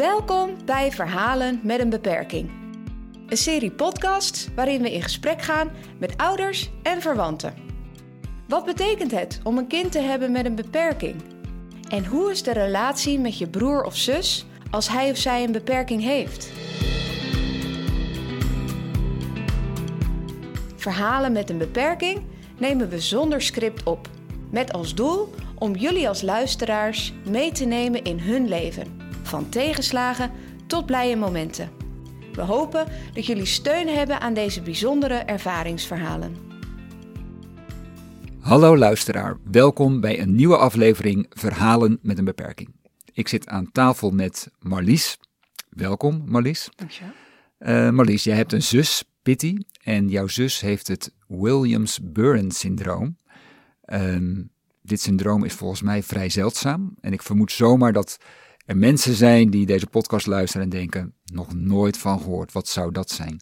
Welkom bij Verhalen met een beperking. Een serie podcasts waarin we in gesprek gaan met ouders en verwanten. Wat betekent het om een kind te hebben met een beperking? En hoe is de relatie met je broer of zus als hij of zij een beperking heeft? Verhalen met een beperking nemen we zonder script op. Met als doel om jullie als luisteraars mee te nemen in hun leven. Van tegenslagen tot blije momenten. We hopen dat jullie steun hebben aan deze bijzondere ervaringsverhalen. Hallo luisteraar, welkom bij een nieuwe aflevering Verhalen met een beperking. Ik zit aan tafel met Marlies. Welkom Marlies. Dankjewel. Uh, Marlies, jij hebt een zus, Pitty, en jouw zus heeft het Williams-Burn-syndroom. Ehm, dit syndroom is volgens mij vrij zeldzaam en ik vermoed zomaar dat er mensen zijn die deze podcast luisteren en denken, nog nooit van gehoord, wat zou dat zijn?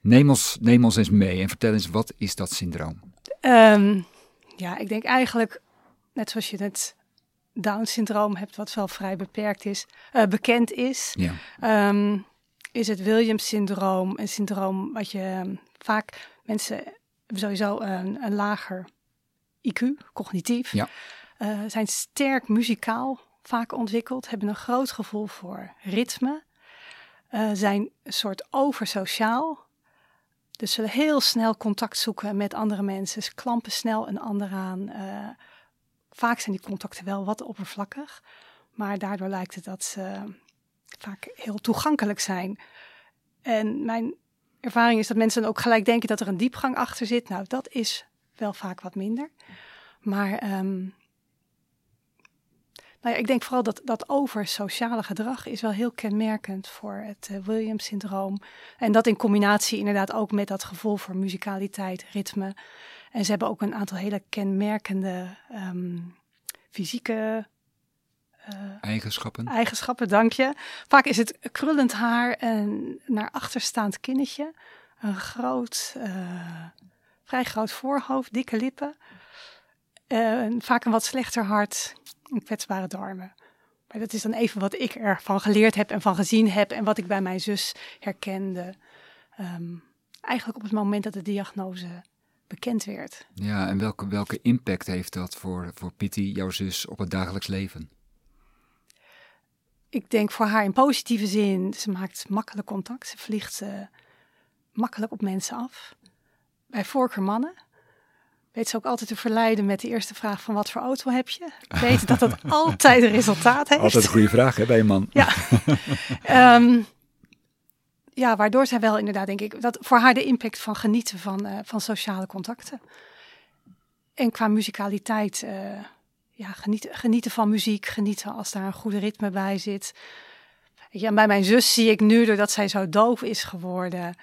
Neem ons, neem ons eens mee en vertel eens, wat is dat syndroom? Um, ja, ik denk eigenlijk, net zoals je het Down-syndroom hebt, wat wel vrij beperkt is, uh, bekend is, ja. um, is het Williams-syndroom een syndroom wat je um, vaak mensen sowieso een, een lager IQ, cognitief, ja. uh, zijn sterk muzikaal vaak ontwikkeld, hebben een groot gevoel voor ritme, uh, zijn een soort oversociaal. Dus zullen heel snel contact zoeken met andere mensen. Ze klampen snel een ander aan. Uh, vaak zijn die contacten wel wat oppervlakkig, maar daardoor lijkt het dat ze vaak heel toegankelijk zijn. En mijn ervaring is dat mensen ook gelijk denken dat er een diepgang achter zit. Nou, dat is wel vaak wat minder. Maar um, nou ja, ik denk vooral dat dat over sociale gedrag is wel heel kenmerkend voor het uh, Williams-syndroom. En dat in combinatie inderdaad ook met dat gevoel voor muzikaliteit, ritme. En ze hebben ook een aantal hele kenmerkende um, fysieke uh, eigenschappen. Eigenschappen, dank je. Vaak is het krullend haar en naar achterstaand kinnetje. Een groot, uh, vrij groot voorhoofd, dikke lippen. Uh, vaak een wat slechter hart, kwetsbare darmen. Maar dat is dan even wat ik ervan geleerd heb en van gezien heb en wat ik bij mijn zus herkende. Um, eigenlijk op het moment dat de diagnose bekend werd. Ja, en welke, welke impact heeft dat voor, voor jouw zus, op het dagelijks leven? Ik denk voor haar in positieve zin, ze maakt makkelijk contact. Ze vliegt uh, makkelijk op mensen af. Bij voorkeur mannen weet ze ook altijd te verleiden met de eerste vraag van wat voor auto heb je? Weet dat dat altijd een resultaat heeft. Altijd een goede vraag hè, bij een man. Ja. um, ja, waardoor zij wel inderdaad, denk ik, dat voor haar de impact van genieten van, uh, van sociale contacten. En qua muzikaliteit, uh, ja, genieten, genieten van muziek, genieten als daar een goede ritme bij zit. Ja, bij mijn zus zie ik nu, doordat zij zo doof is geworden,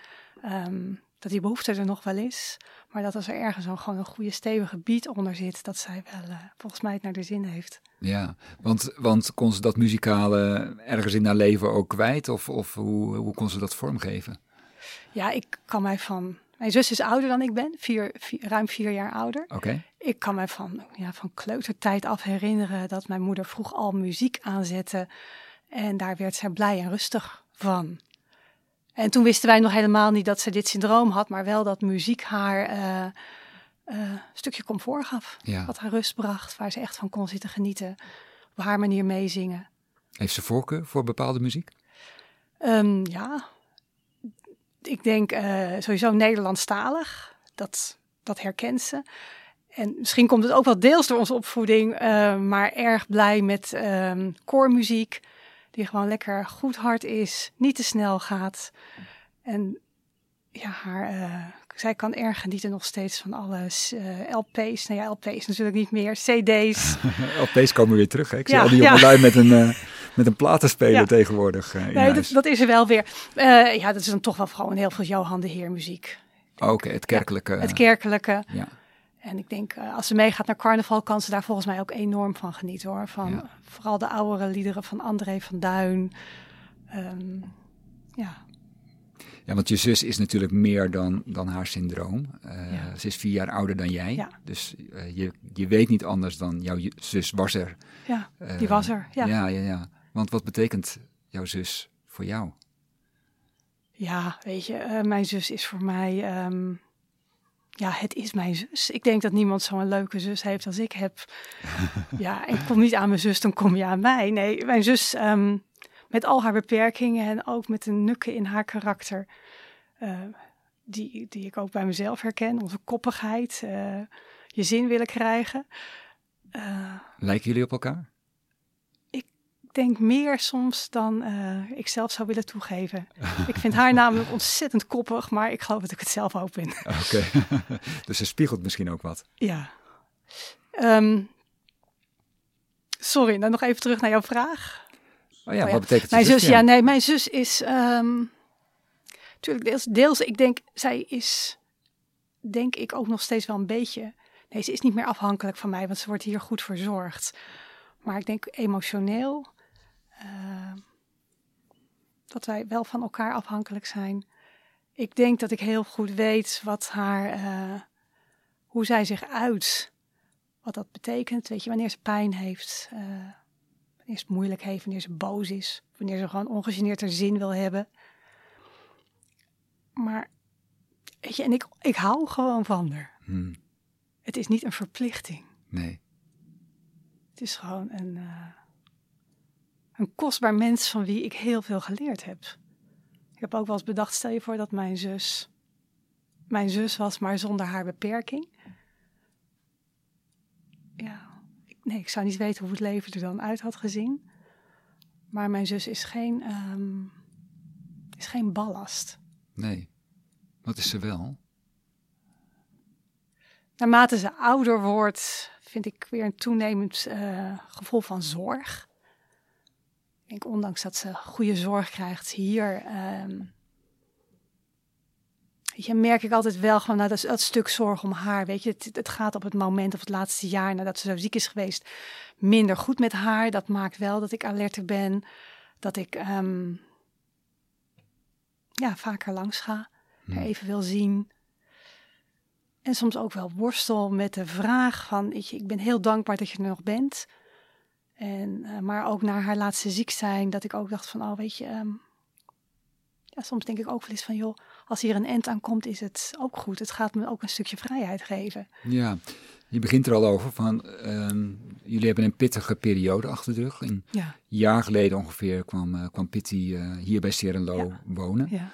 um, dat die behoefte er nog wel is. Maar dat als er ergens een, gewoon een goede stevige beat onder zit, dat zij wel uh, volgens mij het naar de zin heeft. Ja, want, want kon ze dat muzikale ergens in haar leven ook kwijt? Of, of hoe, hoe kon ze dat vormgeven? Ja, ik kan mij van... Mijn zus is ouder dan ik ben, vier, vier, ruim vier jaar ouder. Oké. Okay. Ik kan mij van, ja, van kleutertijd af herinneren dat mijn moeder vroeg al muziek aanzette. En daar werd zij blij en rustig van. En toen wisten wij nog helemaal niet dat ze dit syndroom had, maar wel dat muziek haar uh, uh, een stukje comfort gaf. Ja. Wat haar rust bracht, waar ze echt van kon zitten genieten. Op haar manier meezingen. Heeft ze voorkeur voor bepaalde muziek? Um, ja, ik denk uh, sowieso Nederlandstalig. Dat, dat herkent ze. En misschien komt het ook wel deels door onze opvoeding, maar erg blij met um, koormuziek die gewoon lekker goed hard is, niet te snel gaat. En ja, haar, uh, zij kan erg genieten nog steeds van alles. Uh, LP's, nou ja, LP's natuurlijk niet meer, CD's. LP's komen weer terug. Hè? Ik zie al die jongelui ja. met een, uh, met een platenspeler ja. tegenwoordig. nee, dat, dat, is er wel weer. ja, dat is dan toch wel gewoon heel veel Johan de Heer muziek. Oké, okay, het kerkelijke. het kerkelijke. Ja. En ik denk, uh, als ze meegaat naar carnaval, kan ze daar volgens mij ook enorm van genieten hoor. Van ja. vooral de oudere liederen van André van Duin. Um, ja. Ja, want je zus is natuurlijk meer dan, dan haar syndroom. Uh, ja. Ze is vier jaar ouder dan jij. Ja. Dus uh, je, je weet niet anders dan jouw zus was er. Ja, die was er. Ja. ja, ja, ja. Want wat betekent jouw zus voor jou? Ja, weet je, mijn zus is voor mij. Um, ja, het is mijn zus. Ik denk dat niemand zo'n leuke zus heeft als ik heb. ja, ik kom niet aan mijn zus, dan kom je aan mij. Nee, mijn zus, um, met al haar beperkingen en ook met de nukken in haar karakter. Uh, die, die ik ook bij mezelf herken. Onze koppigheid, uh, je zin willen krijgen. Uh, Lijken jullie op elkaar? Denk meer soms dan uh, ik zelf zou willen toegeven. ik vind haar namelijk ontzettend koppig, maar ik geloof dat ik het zelf ook ben. Oké, dus ze spiegelt misschien ook wat. Ja. Um, sorry, dan nog even terug naar jouw vraag. Oh ja, oh ja. wat betekent Mijn zus, ja, nee, mijn zus is... Um, Tuurlijk, deels, deels, ik denk, zij is, denk ik, ook nog steeds wel een beetje. Nee, ze is niet meer afhankelijk van mij, want ze wordt hier goed verzorgd. Maar ik denk emotioneel uh, dat wij wel van elkaar afhankelijk zijn. Ik denk dat ik heel goed weet wat haar, uh, hoe zij zich uit, wat dat betekent. Weet je, wanneer ze pijn heeft, uh, wanneer ze het moeilijk heeft, wanneer ze boos is, wanneer ze gewoon ongegeneerd haar zin wil hebben. Maar, weet je, en ik, ik hou gewoon van haar. Hmm. Het is niet een verplichting. Nee. Het is gewoon een, uh, een kostbaar mens van wie ik heel veel geleerd heb. Ik heb ook wel eens bedacht, stel je voor dat mijn zus mijn zus was, maar zonder haar beperking. Ja, nee, ik zou niet weten hoe het leven er dan uit had gezien. Maar mijn zus is geen, um, is geen ballast. Nee. Wat is ze wel? Naarmate ze ouder wordt, vind ik weer een toenemend uh, gevoel van zorg. Ik denk, ondanks dat ze goede zorg krijgt hier, um, weet je, merk ik altijd wel gewoon nou, dat, dat stuk zorg om haar. Weet je, het, het, gaat op het moment of het laatste jaar nadat ze zo ziek is geweest minder goed met haar. Dat maakt wel dat ik alerter ben, dat ik um, ja, vaker langs ga, hmm. even wil zien. En soms ook wel worstel met de vraag van, weet je, ik ben heel dankbaar dat je er nog bent. En, uh, maar ook naar haar laatste ziek zijn, dat ik ook dacht van, oh weet je, um, ja, soms denk ik ook wel eens van, joh, als hier een end aan komt, is het ook goed. Het gaat me ook een stukje vrijheid geven. Ja, je begint er al over van, uh, jullie hebben een pittige periode achter de rug. Een ja. jaar geleden ongeveer kwam, uh, kwam Pitty uh, hier bij Serenlo ja. wonen. Ja.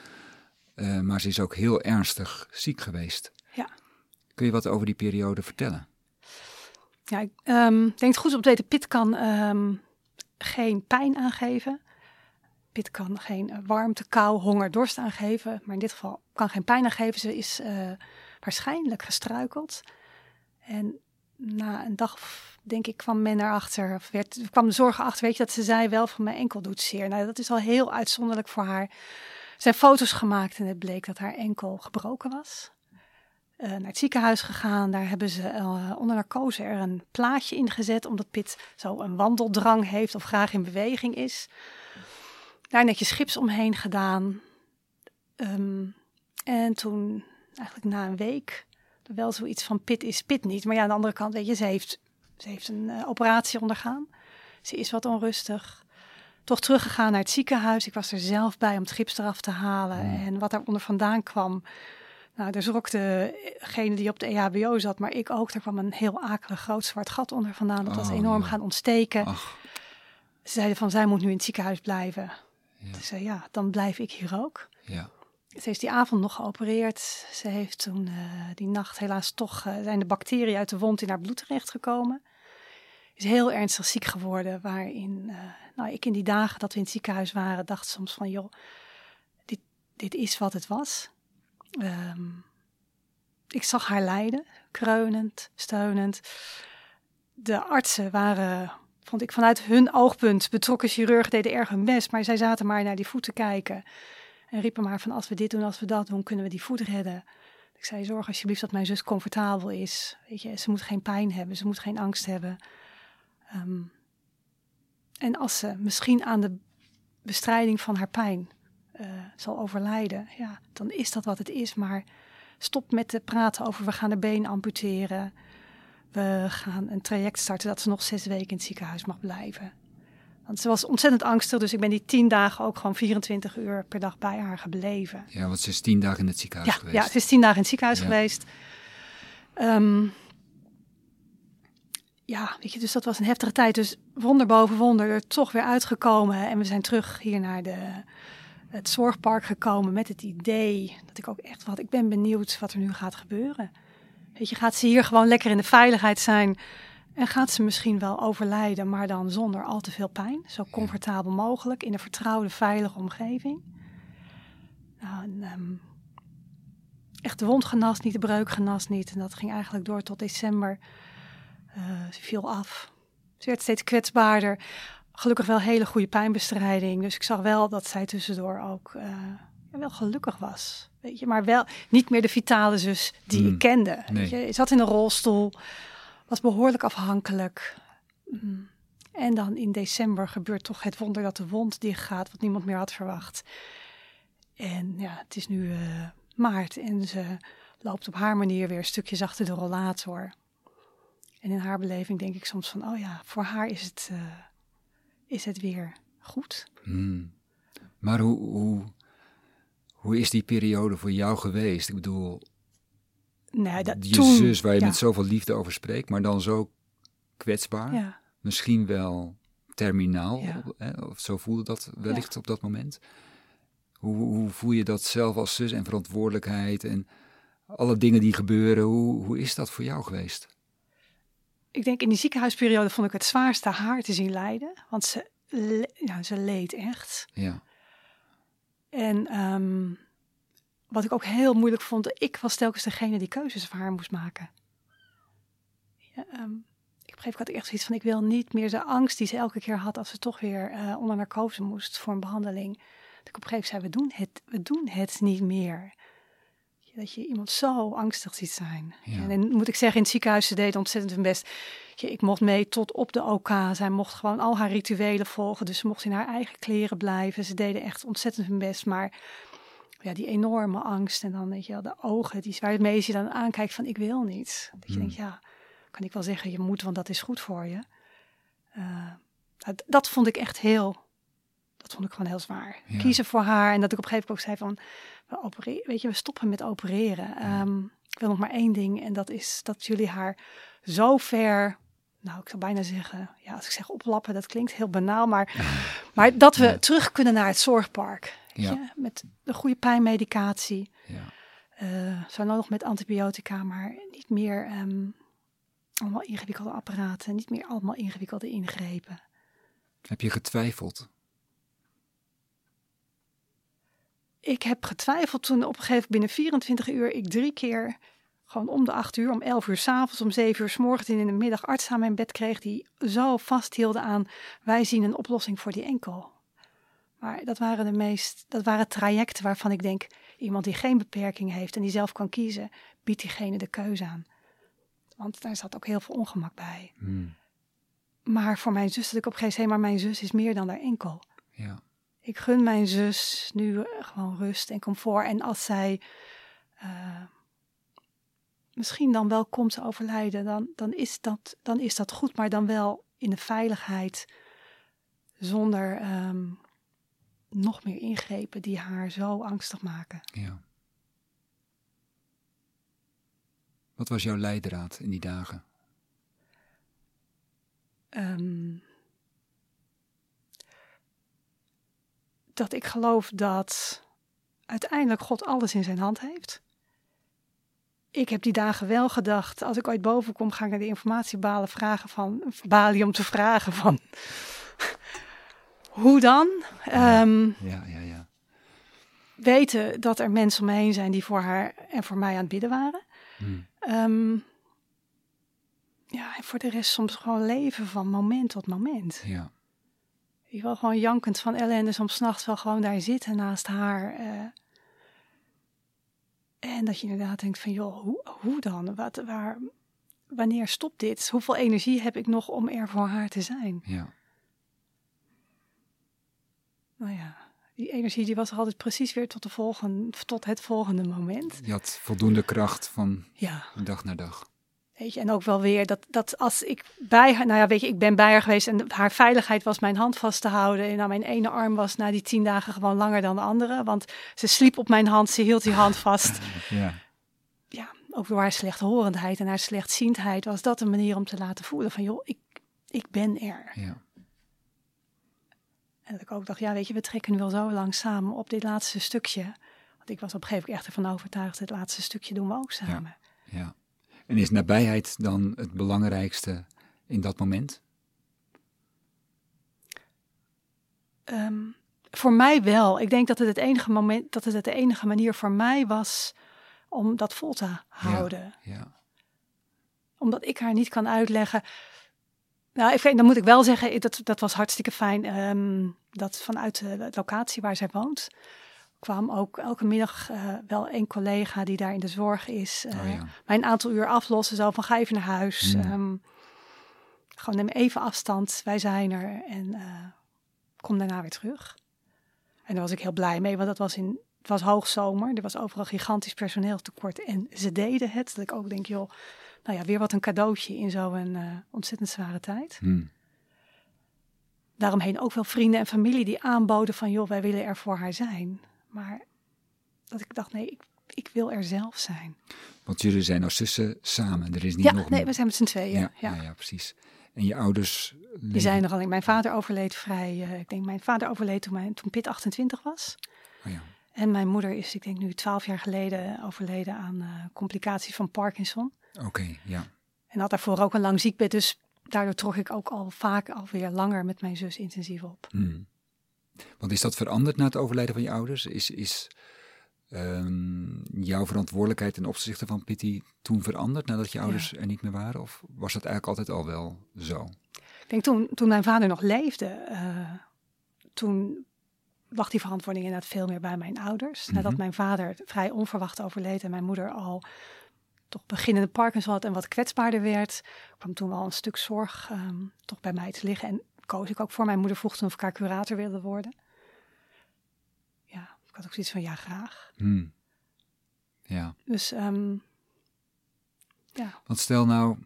Maar ze is ook heel ernstig ziek geweest. Ja. Kun je wat over die periode vertellen? Ja, ik um, denk het goed te weten, Pit kan um, geen pijn aangeven. Pit kan geen warmte, kou, honger, dorst aangeven. Maar in dit geval kan geen pijn aangeven. Ze is waarschijnlijk gestruikeld. En na een dag, denk ik, kwam men erachter, of werd, kwam de zorg achter, weet je, dat ze zei wel van mijn enkel doet zeer. Nou, dat is al heel uitzonderlijk voor haar. Er zijn foto's gemaakt en het bleek dat haar enkel gebroken was. Uh, naar het ziekenhuis gegaan, daar hebben ze uh, onder narcose er een plaatje in gezet, omdat Pit zo een wandeldrang heeft of graag in beweging is. Daar netjes gips omheen gedaan. Um, en toen, eigenlijk na een week, wel zoiets van pit is pit niet. Maar ja, aan de andere kant, weet je, ze heeft, ze heeft een uh, operatie ondergaan. Ze is wat onrustig. Toch teruggegaan naar het ziekenhuis. Ik was er zelf bij om het gips eraf te halen. En wat onder vandaan kwam. Nou, daar schrok degene die op de EHBO zat, maar ik ook. Er kwam een heel akelig groot zwart gat onder vandaan. Dat was oh, enorm gaan ontsteken. Ach. Ze zeiden van, zij moet nu in het ziekenhuis blijven. Ja. Dus uh, ja, dan blijf ik hier ook. Ja. Ze heeft die avond nog geopereerd. Ze heeft toen uh, die nacht helaas toch uh, zijn de bacteriën uit de wond in haar bloed terechtgekomen. Is heel ernstig ziek geworden. Waarin nou, ik in die dagen dat we in het ziekenhuis waren, dacht soms van joh, dit, dit is wat het was. Um, ik zag haar lijden, kreunend, steunend. De artsen waren, vond ik vanuit hun oogpunt, betrokken chirurgen deden erg hun best, maar zij zaten maar naar die voeten kijken. En riepen maar van als we dit doen, als we dat doen, kunnen we die voet redden. Ik zei, zorg alsjeblieft dat mijn zus comfortabel is. Weet je, ze moet geen pijn hebben, ze moet geen angst hebben. Um, en als ze misschien aan de bestrijding van haar pijn uh, zal overlijden, ja, dan is dat wat het is. Maar stop met te praten over we gaan de been amputeren. We gaan een traject starten dat ze nog zes weken in het ziekenhuis mag blijven. Want ze was ontzettend angstig, dus ik ben die tien dagen ook gewoon 24 uur per dag bij haar gebleven. Ja, want ze is tien dagen in het ziekenhuis Ja, geweest. ja, ze is tien dagen in het ziekenhuis Ja. geweest. Ehm, ja, weet je, dus dat was een heftige tijd. Dus wonder boven wonder er toch weer uitgekomen. En we zijn terug hier naar de, het zorgpark gekomen met het idee dat ik ook echt wat, ik ben benieuwd wat er nu gaat gebeuren. Weet je, gaat ze hier gewoon lekker in de veiligheid zijn en gaat ze misschien wel overlijden, maar dan zonder al te veel pijn. Zo comfortabel mogelijk in een vertrouwde, veilige omgeving. Nou, en, ehm, echt de wond genast niet, de breuk genast niet. En dat ging eigenlijk door tot december. Eh, ze viel af. Ze werd steeds kwetsbaarder. Gelukkig wel hele goede pijnbestrijding. Dus ik zag wel dat zij tussendoor ook eh, wel gelukkig was. Weet je, maar wel niet meer de vitale zus die ik kende. Nee. Weet je, zat in een rolstoel, was behoorlijk afhankelijk. Mm. En dan in december gebeurt toch het wonder dat de wond dichtgaat, wat niemand meer had verwacht. En ja, het is nu eh, maart en ze loopt op haar manier weer stukjes achter de rollator. En in haar beleving denk ik soms van, oh ja, voor haar is het, eh, is het weer goed. Hmm. Maar hoe, hoe, hoe is die periode voor jou geweest? Ik bedoel, Nee, dat, je toen, zus waar je ja, met zoveel liefde over spreekt, maar dan zo kwetsbaar. Ja, Misschien wel terminaal, Ja. hè? of zo voelde dat wellicht op dat moment. Hoe, hoe voel je dat zelf als zus en verantwoordelijkheid en alle dingen die gebeuren? Hoe, hoe is dat voor jou geweest? Ik denk in die ziekenhuisperiode vond ik het zwaarste haar te zien lijden. Want ze, le- ja, ze leed echt. Ja, En ehm, wat ik ook heel moeilijk vond, ik was telkens degene die keuzes voor haar moest maken. Ja, ehm, ik gegeven moment had ik echt zoiets van, ik wil niet meer de angst die ze elke keer had als ze toch weer eh, onder narcose moest voor een behandeling. Dat ik op een gegeven moment zei, we doen het, we doen het niet meer. Dat je iemand zo angstig ziet zijn. Ja. En, moet ik zeggen, in het ziekenhuis, ze deed ontzettend hun best. Je, ik mocht mee tot op de OK. Zij mocht gewoon al haar rituelen volgen. Dus ze mocht in haar eigen kleren blijven. Ze deden echt ontzettend hun best. Maar ja, die enorme angst en dan weet je wel, de ogen die, waarmee je dan aankijkt van ik wil niet. Dat je Hmm. denkt, ja, kan ik wel zeggen, je moet, want dat is goed voor je. Eh, dat, dat vond ik echt heel, dat vond ik gewoon heel zwaar. Ja. Kiezen voor haar en dat ik op een gegeven moment ook zei van, we opereren, weet je, we stoppen met opereren. Ehm, ik wil nog maar één ding en dat is dat jullie haar zo ver, nou ik zou bijna zeggen, ja als ik zeg oplappen, dat klinkt heel banaal, maar, maar dat we terug kunnen naar het zorgpark. weet Ja. je, met de goede pijnmedicatie. ja. eh zo nodig met antibiotica, maar niet meer ehm, allemaal ingewikkelde apparaten, niet meer allemaal ingewikkelde ingrepen. Heb je getwijfeld? Ik heb getwijfeld toen op een gegeven moment binnen 24 uur ik drie keer gewoon om de acht uur, om 11 uur s'avonds, om 7 uur s morgens en in de middag arts aan mijn bed kreeg die zo vasthielden aan wij zien een oplossing voor die enkel. Maar dat waren de meest, dat waren trajecten waarvan ik denk, iemand die geen beperking heeft en die zelf kan kiezen, biedt diegene de keuze aan. Want daar zat ook heel veel ongemak bij. Hmm. Maar voor mijn zus dat ik op een gegeven moment, maar mijn zus is meer dan haar enkel. Ja, Ik gun mijn zus nu eh, gewoon rust en comfort. En als zij eh, misschien dan wel komt te overlijden, dan, dan, is dat, dan is dat goed. Maar dan wel in de veiligheid, zonder ehm, nog meer ingrepen die haar zo angstig maken. ja. Wat was jouw leidraad in die dagen? Ehm, dat ik geloof dat uiteindelijk God alles in zijn hand heeft. Ik heb die dagen wel gedacht, als ik ooit boven kom, ga ik naar de informatiebalen vragen van Bali om te vragen van hoe dan? Ehm, Ja, ja, ja. weten dat er mensen om me heen zijn die voor haar en voor mij aan het bidden waren. Hmm. Ehm, ja, en voor de rest soms gewoon leven van moment tot moment. Ja, Ik wil gewoon jankend van ellende soms 's nachts wel gewoon daar zitten naast haar. eh. en dat je inderdaad denkt van, joh, hoe, hoe dan? Wat, waar, wanneer stopt dit? Hoeveel energie heb ik nog om er voor haar te zijn? ja. Nou ja, die energie die was er altijd precies weer tot, de volgende, tot het volgende moment. Je had voldoende kracht van Ja, dag naar dag. Weet je, en ook wel weer dat, dat als ik bij haar, nou ja, weet je, ik ben bij haar geweest en haar veiligheid was mijn hand vast te houden. En nou, mijn ene arm was na die tien dagen gewoon langer dan de andere, want ze sliep op mijn hand, ze hield die hand vast. Ja. Ja, ook door haar slechthorendheid en haar slechtziendheid was dat een manier om te laten voelen van, joh, ik, ik ben er. Ja. En dat ik ook dacht, ja, weet je, we trekken nu al zo lang samen op dit laatste stukje. Want ik was op een gegeven moment echt ervan overtuigd, het laatste stukje doen we ook samen. ja. En is nabijheid dan het belangrijkste in dat moment? Ehm, voor mij wel. Ik denk dat het het enige moment, dat het de enige manier voor mij was om dat vol te houden. Ja, ja. Omdat ik haar niet kan uitleggen. Nou, even, dan moet ik wel zeggen, dat, dat was hartstikke fijn. ehm, dat vanuit de locatie waar zij woont, kwam ook elke middag eh, wel een collega die daar in de zorg is. Oh ja. Mij een aantal uur aflossen, zo van ga even naar huis. Hmm. Ehm, gewoon neem even afstand, wij zijn er en eh, kom daarna weer terug. En daar was ik heel blij mee, want dat was in, het was hoogzomer. Er was overal gigantisch personeelstekort en ze deden het. Dat ik ook denk, joh, nou ja, weer wat een cadeautje in zo'n ontzettend zware tijd. Hm. Daaromheen ook wel vrienden en familie die aanboden van, joh, wij willen er voor haar zijn. Maar dat ik dacht, nee, ik, ik wil er zelf zijn. Want jullie zijn als zussen samen. Er is niet Ja, nog nee, meer- we zijn met z'n tweeën. ja, Ja, ja. ja, precies. En je ouders. Die zijn er alleen. Mijn vader overleed vrij. eh, ik denk, mijn vader overleed toen, mijn, toen Pit 28 was. Oh ja. En mijn moeder is, ik denk nu 12 jaar geleden, overleden aan eh, complicaties van Parkinson. Oké, ja. En had daarvoor ook een lang ziekbed. Dus daardoor trok ik ook al vaak alweer langer met mijn zus intensief op. Hm. Want is dat veranderd na het overlijden van je ouders? Is, is ehm, jouw verantwoordelijkheid ten opzichte van Pitty toen veranderd nadat je ouders er niet meer waren? Of was dat eigenlijk altijd al wel zo? Ik denk toen, toen mijn vader nog leefde, eh, toen lag die verantwoording inderdaad veel meer bij mijn ouders. Nadat Mhm. mijn vader vrij onverwacht overleed en mijn moeder al toch beginnende Parkinson had en wat kwetsbaarder werd, kwam toen wel een stuk zorg ehm, toch bij mij te liggen. En koos ik ook voor. Mijn moeder vroeg toen of ik haar curator wilde worden. Ja, ik had ook zoiets van ja, graag. Hm. Ja, Dus ehm, ja, want stel nou.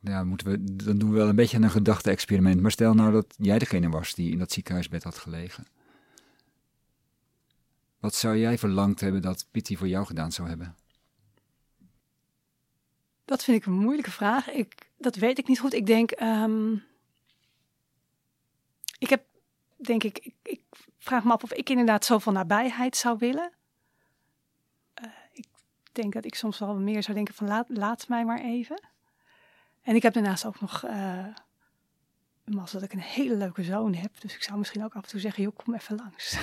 Ja, moeten we, dan doen we wel een beetje aan een gedachte-experiment. Maar stel nou dat jij degene was die in dat ziekenhuisbed had gelegen. Wat zou jij verlangd hebben dat Pitty voor jou gedaan zou hebben? Dat vind ik een moeilijke vraag. Ik, dat weet ik niet goed. Ik denk, ehm, ik heb, denk ik, ik, vraag me af of ik inderdaad zoveel nabijheid zou willen. Eh, ik denk dat ik soms wel meer zou denken van laat, laat mij maar even. En ik heb daarnaast ook nog eh mazzel dat ik een hele leuke zoon heb. Dus ik zou misschien ook af en toe zeggen, joh, kom even langs.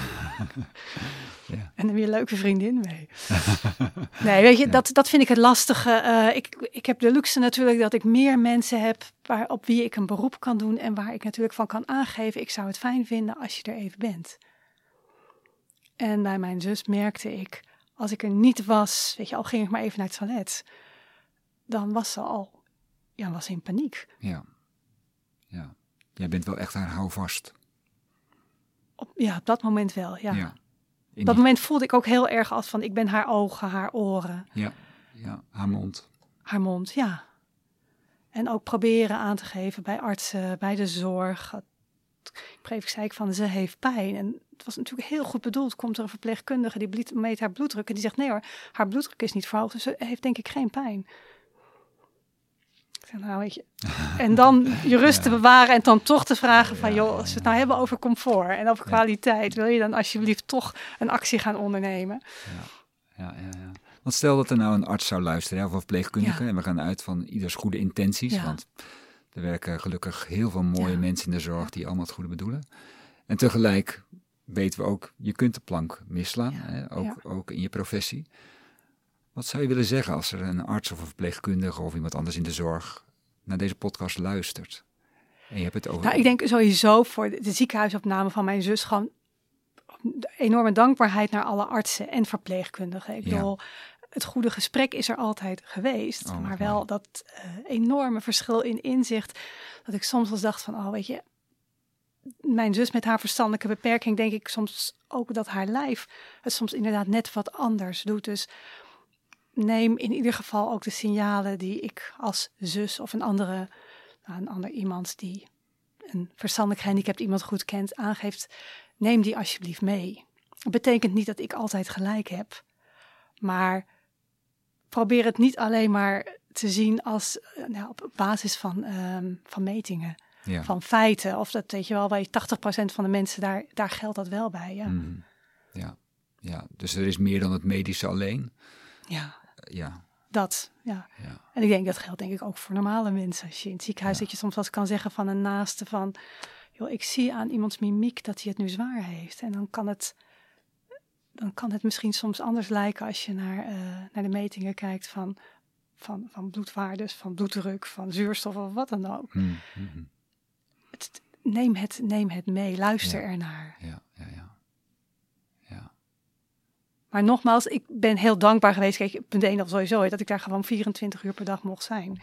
Ja. En dan weer een leuke vriendin mee. Nee, weet je, dat, dat vind ik het lastige. Eh, ik, ik heb de luxe natuurlijk dat ik meer mensen heb waar, op wie ik een beroep kan doen en waar ik natuurlijk van kan aangeven. Ik zou het fijn vinden als je er even bent. En bij mijn zus merkte ik, als ik er niet was, weet je, al ging ik maar even naar het toilet, dan was ze al, ja, was in paniek. Ja. Ja. Jij bent wel echt haar houvast. Op, ja, op dat moment wel, ja. Op dat moment voelde ik ook heel erg als van, ik ben haar ogen, haar oren. ja. Ja, haar mond. Haar mond, ja. En ook proberen aan te geven bij artsen, bij de zorg. Op een zei ik van, ze heeft pijn. En het was natuurlijk heel goed bedoeld. Komt er een verpleegkundige, die meet haar bloeddruk. En die zegt, nee hoor, haar bloeddruk is niet verhoogd. Dus ze heeft denk ik geen pijn. Ik zeg, nou weet je. En dan je rust te bewaren en dan toch te vragen van, joh, als we het nou hebben over comfort en over kwaliteit. Wil je dan alsjeblieft toch een actie gaan ondernemen? Ja, ja, ja. Want stel dat er nou een arts zou luisteren, of een verpleegkundige, Ja. en we gaan uit van ieders goede intenties, Ja. want er werken gelukkig heel veel mooie Ja. mensen in de zorg die allemaal het goede bedoelen. En tegelijk weten we ook, je kunt de plank misslaan, hè, ook, ook in je professie. Wat zou je willen zeggen als er een arts of een verpleegkundige of iemand anders in de zorg naar deze podcast luistert? En je hebt het over... Nou, ik denk sowieso voor de ziekenhuisopname van mijn zus gewoon enorme dankbaarheid naar alle artsen en verpleegkundigen. Ik Ja. bedoel, het goede gesprek is er altijd geweest, Oh, maar wel dat eh, enorme verschil in inzicht, dat ik soms wel dacht van, oh weet je, mijn zus met haar verstandelijke beperking, denk ik soms ook dat haar lijf het soms inderdaad net wat anders doet. Dus neem in ieder geval ook de signalen die ik als zus of een andere, nou, een ander iemand die een verstandelijk gehandicapt iemand goed kent, aangeeft, neem die alsjeblieft mee. Dat betekent niet dat ik altijd gelijk heb, maar probeer het niet alleen maar te zien als eh, nou, op basis van, ehm, van metingen, Ja. van feiten. Of dat weet je wel, bij 80% van de mensen, daar, daar geldt dat wel bij. Ja. Mhm. ja. ja, dus er is meer dan het medische alleen. ja, Ja, dat. Ja. ja. En ik denk dat geldt denk ik ook voor normale mensen. Als je in het ziekenhuis Ja. dat je soms wat kan zeggen van een naaste van, joh, ik zie aan iemands mimiek dat hij het nu zwaar heeft. En dan kan het, dan kan het misschien soms anders lijken als je naar, eh, naar de metingen kijkt van, van, van bloedwaardes, van bloeddruk, van zuurstof of wat dan ook. Mhm, mhm. Het, neem, het, neem het mee, luister Ja. ernaar. Ja, ja. Ja, Maar nogmaals, ik ben heel dankbaar geweest. Kijk, punt 1 of sowieso, dat ik daar gewoon 24 uur per dag mocht zijn.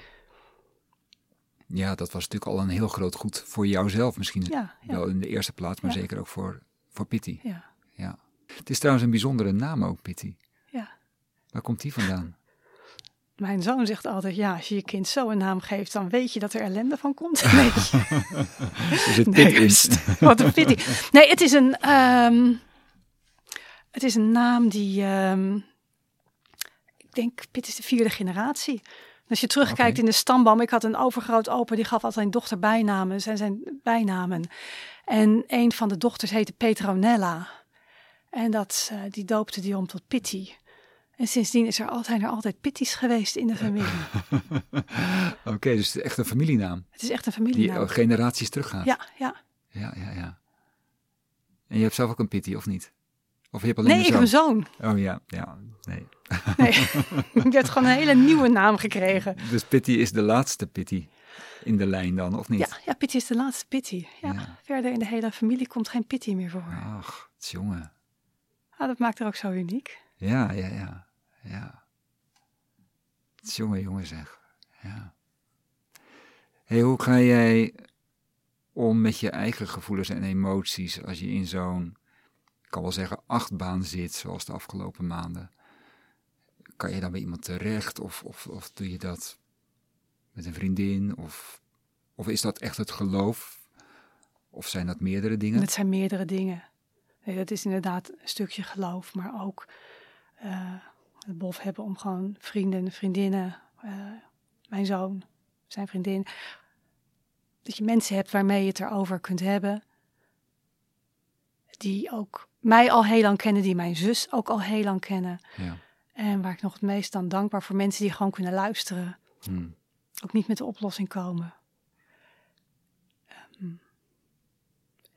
ja, dat was natuurlijk al een heel groot goed voor jouzelf misschien. Ja, ja, Wel in de eerste plaats, maar Ja. zeker ook voor, voor Pitty. ja. Ja. Het is trouwens een bijzondere naam ook, Pitty. ja. Waar komt die vandaan? Mijn zoon zegt altijd, ja, als je je kind zo een naam geeft, dan weet je dat er ellende van komt. Nee, Er zit Nee, wat een pity. Nee, het is een, ehm, het is een naam die, ehm, ik denk, Pit is de vierde generatie. Als je terugkijkt in de stamboom, ik had een overgroot opa, die gaf altijd zijn dochter bijnamen, zijn zijn bijnamen. En een van de dochters heette Petronella. En dat, eh, die doopte die om tot Pitty. En sindsdien is er altijd, zijn er altijd Pitties geweest in de familie. Oké, dus het is echt een familienaam. Het is echt een Die familienaam. al generaties teruggaat. Ja, ja. ja, ja, ja. En je hebt zelf ook een Pitty, of niet? Of je hebt alleen Nee, ik heb een zoon? Oh ja, ja, nee. Nee, ik heb gewoon een hele nieuwe naam gekregen. Dus Pitty is de laatste Pitty in de lijn dan, of niet? Ja, ja, Pitty is de laatste Pitty. Ja, Ja. Verder in de hele familie komt geen Pitty meer voor. Ach, jongen. Ah, dat maakt er ook zo uniek. Ja, ja, ja. Ja. Jongen, jongen zeg. Ja. hey, hoe ga jij om met je eigen gevoelens en emoties als je in zo'n, kan wel zeggen, achtbaan zit, zoals de afgelopen maanden? Kan je dan bij iemand terecht of, of, of doe je dat met een vriendin? Of, of is dat echt het geloof? Of zijn dat meerdere dingen? Het zijn meerdere dingen. Nee, dat is inderdaad een stukje geloof, maar ook eh, het bof hebben om gewoon vrienden, vriendinnen, eh, mijn zoon, zijn vriendin. Dat je mensen hebt waarmee je het erover kunt hebben. Die ook mij al heel lang kennen, die mijn zus ook al heel lang kennen. Ja. En waar ik nog het meest dan dankbaar voor mensen die gewoon kunnen luisteren. Hm. Ook niet met de oplossing komen. Ehm,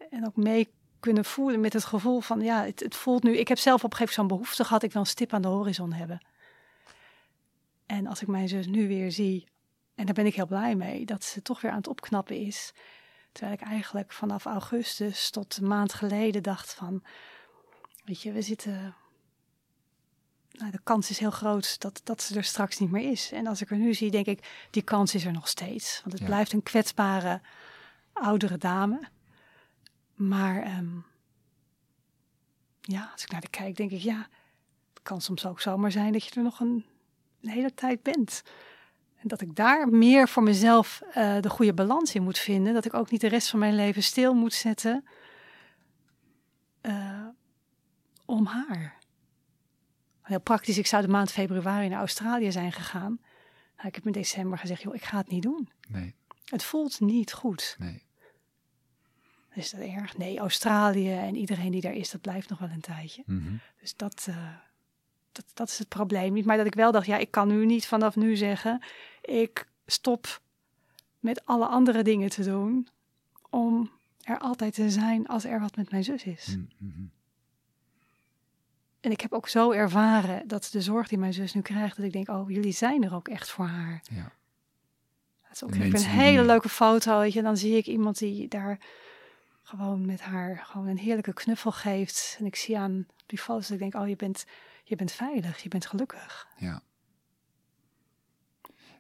en ook mee kunnen voelen met het gevoel van, ja, het, het voelt nu... Ik heb zelf op een gegeven moment zo'n behoefte gehad, ik wil een stip aan de horizon hebben. En als ik mijn zus nu weer zie, en daar ben ik heel blij mee, dat ze toch weer aan het opknappen is. Terwijl ik eigenlijk vanaf augustus tot een maand geleden dacht van, weet je, we zitten nou, de kans is heel groot dat, dat ze er straks niet meer is. En als ik er nu zie, denk ik, die kans is er nog steeds. Want het Ja. blijft een kwetsbare oudere dame. Maar ehm, ja, als ik naar de kijk, denk ik, ja, het kan soms ook zomaar zijn dat je er nog een, een hele tijd bent. En dat ik daar meer voor mezelf eh, de goede balans in moet vinden. Dat ik ook niet de rest van mijn leven stil moet zetten om haar. Heel praktisch, ik zou de maand februari naar Australië zijn gegaan. Nou, ik heb in december gezegd, joh, ik ga het niet doen. Nee, Het voelt niet goed. nee. Is dat erg? Nee, Australië en iedereen die daar is, dat blijft nog wel een tijdje. Mhm. Dus dat, eh, dat, dat is het probleem niet. Maar dat ik wel dacht, ja, ik kan nu niet vanaf nu zeggen, ik stop met alle andere dingen te doen om er altijd te zijn als er wat met mijn zus is. Mhm, mhm. En ik heb ook zo ervaren dat de zorg die mijn zus nu krijgt, dat ik denk, oh, jullie zijn er ook echt voor haar. Ja. Dat is ook ik een hele leuke foto, weet je. Dan zie ik iemand die daar gewoon met haar gewoon een heerlijke knuffel geeft. En ik zie aan die foto's, dat ik denk, oh, je bent, je bent veilig, je bent gelukkig. Ja.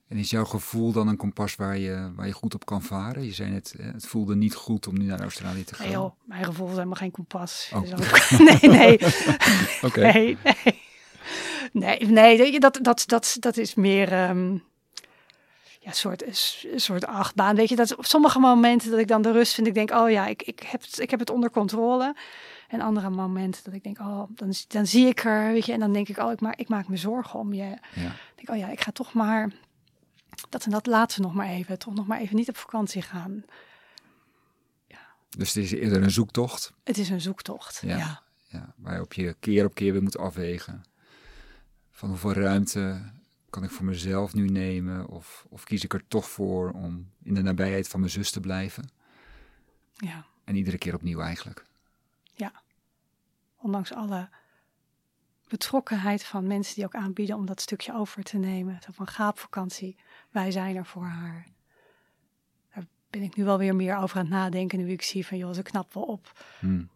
En is jouw gevoel dan een kompas waar je, waar je goed op kan varen? Je zei net, eh, het voelde niet goed om nu naar Australië te gaan. Nee joh, mijn gevoel is helemaal geen kompas. Oh. Ook- nee, nee. Nee, nee. Nee, nee dat, dat, dat, dat is meer um, ja, soort, een soort achtbaan. Weet je, dat op sommige momenten dat ik dan de rust vind, ik denk, oh ja, ik, ik, heb, het, ik heb het onder controle. En andere momenten dat ik denk, oh, dan, dan zie ik er, weet je, en dan denk ik, oh, ik maak, ik maak me zorgen om je. Ja. denk, oh ja, ik ga toch maar, dat en dat laten we nog maar even, toch nog maar even niet op vakantie gaan. Ja. Dus het is eerder een zoektocht? Het is een zoektocht, ja. ja. ja waarop je keer op keer weer moet afwegen. Van hoeveel ruimte kan ik voor mezelf nu nemen? Of, of kies ik er toch voor om in de nabijheid van mijn zus te blijven? Ja. En iedere keer opnieuw eigenlijk. Ja. Ondanks alle betrokkenheid van mensen die ook aanbieden om dat stukje over te nemen. Zo van ga op vakantie, wij zijn er voor haar. Daar ben ik nu wel weer meer over aan het nadenken nu ik zie van joh, ze knapt wel op. Hmm.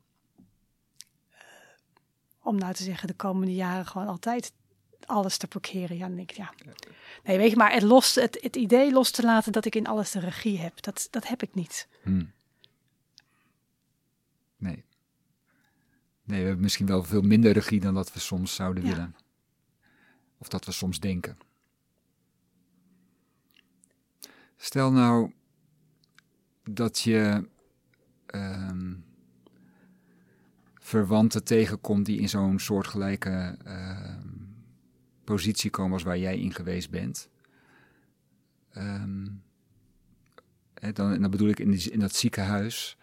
Uh, om nou te zeggen de komende jaren gewoon altijd alles te parkeren. Ja, dan denk ik, ja. Nee, weet je, maar het, los, het, het idee los te laten dat ik in alles de regie heb, dat, dat heb ik niet. Hmm. Nee. Nee, we hebben misschien wel veel minder regie dan dat we soms zouden willen. Of dat we soms denken. Stel nou dat je um, verwanten tegenkomt die in zo'n soortgelijke uh, positie komen als waar jij in geweest bent. Um, dan, en dan bedoel ik in, die, in dat ziekenhuis.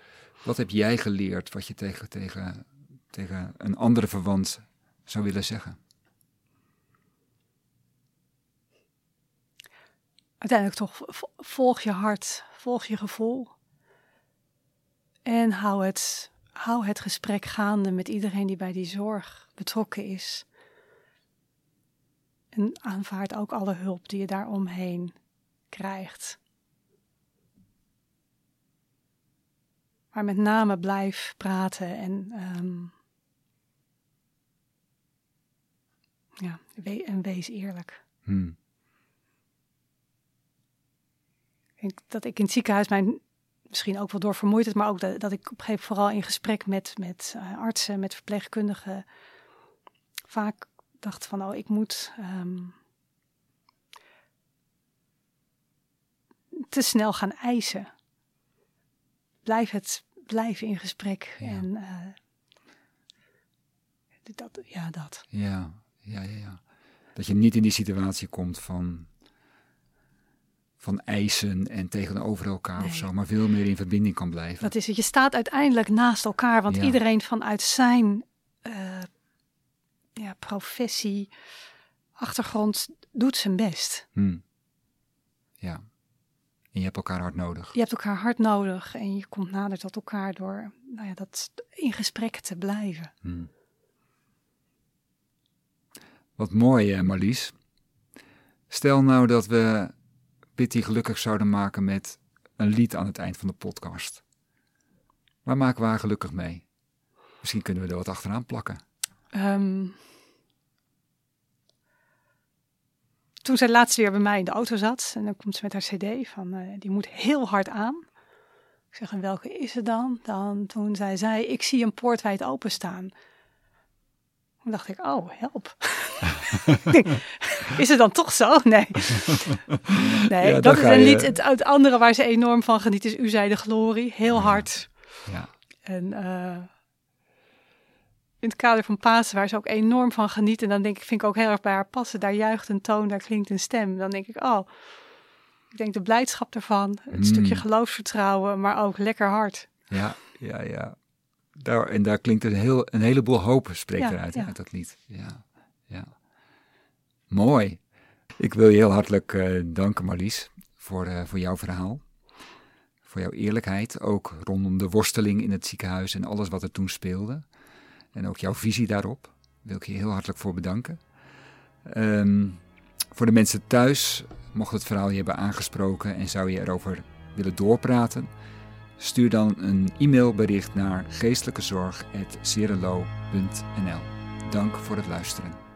Wat heb jij geleerd wat je tegen, tegen tegen een andere verwant zou willen zeggen? Uiteindelijk toch volg je hart, volg je gevoel. En hou het, hou het gesprek gaande met iedereen die bij die zorg betrokken is. En aanvaard ook alle hulp die je daaromheen krijgt. Maar met name blijf praten en um, Ja, en wees eerlijk. Hmm. Ik denk dat ik in het ziekenhuis mijn, misschien ook wel door vermoeidheid, maar ook dat, dat ik op een gegeven moment vooral in gesprek met, met uh, artsen, met verpleegkundigen, vaak dacht van, oh, ik moet um, te snel gaan eisen. Blijf het, blijven in gesprek. Ja. En uh, dat, ja, dat. Ja, ja, ja, ja. Dat je niet in die situatie komt van, van eisen en tegenover elkaar of zo, maar veel meer in verbinding kan blijven. Dat is het. Je staat uiteindelijk naast elkaar, want iedereen vanuit zijn uh, ja, professie, achtergrond doet zijn best. Hmm. Ja. En je hebt elkaar hard nodig. Je hebt elkaar hard nodig en je komt nader tot elkaar door nou ja, dat in gesprek te blijven. Hmm. Wat mooi, hè, Marlies. Stel nou dat we Pitty gelukkig zouden maken met een lied aan het eind van de podcast. Waar maken we haar gelukkig mee? Misschien kunnen we er wat achteraan plakken. Ehm, toen zij laatst weer bij mij in de auto zat, en dan komt ze met haar cd van, uh, die moet heel hard aan. Ik zeg, en welke is het dan? Dan toen zij zei, ik zie een poort wijd openstaan. Toen dacht ik, oh, help. is het dan toch zo? Nee. Nee, dat is een lied. Het, het, andere waar ze enorm van geniet is U zij de glorie. Heel hard. Ja. En uh, in het kader van Pasen, waar ze ook enorm van geniet. En dan denk ik, vind ik ook heel erg bij haar passen. Daar juicht een toon, daar klinkt een stem. Dan denk ik, oh, ik denk de blijdschap ervan. Een stukje mm. geloofsvertrouwen, maar ook lekker hard. Ja, ja, ja. Daar, en daar klinkt een, heel, een heleboel hoop, spreekt eruit uit dat lied. Ja, ja. Mooi. Ik wil je heel hartelijk uh, danken, Marlies, voor, uh, voor jouw verhaal. Voor jouw eerlijkheid, ook rondom de worsteling in het ziekenhuis en alles wat er toen speelde. En ook jouw visie daarop. Wil ik je heel hartelijk voor bedanken. Um, voor de mensen thuis, mocht het verhaal je hebben aangesproken en zou je erover willen doorpraten, Stuur dan een e-mailbericht naar geestelijkezorg.serelo.nl. Dank voor het luisteren.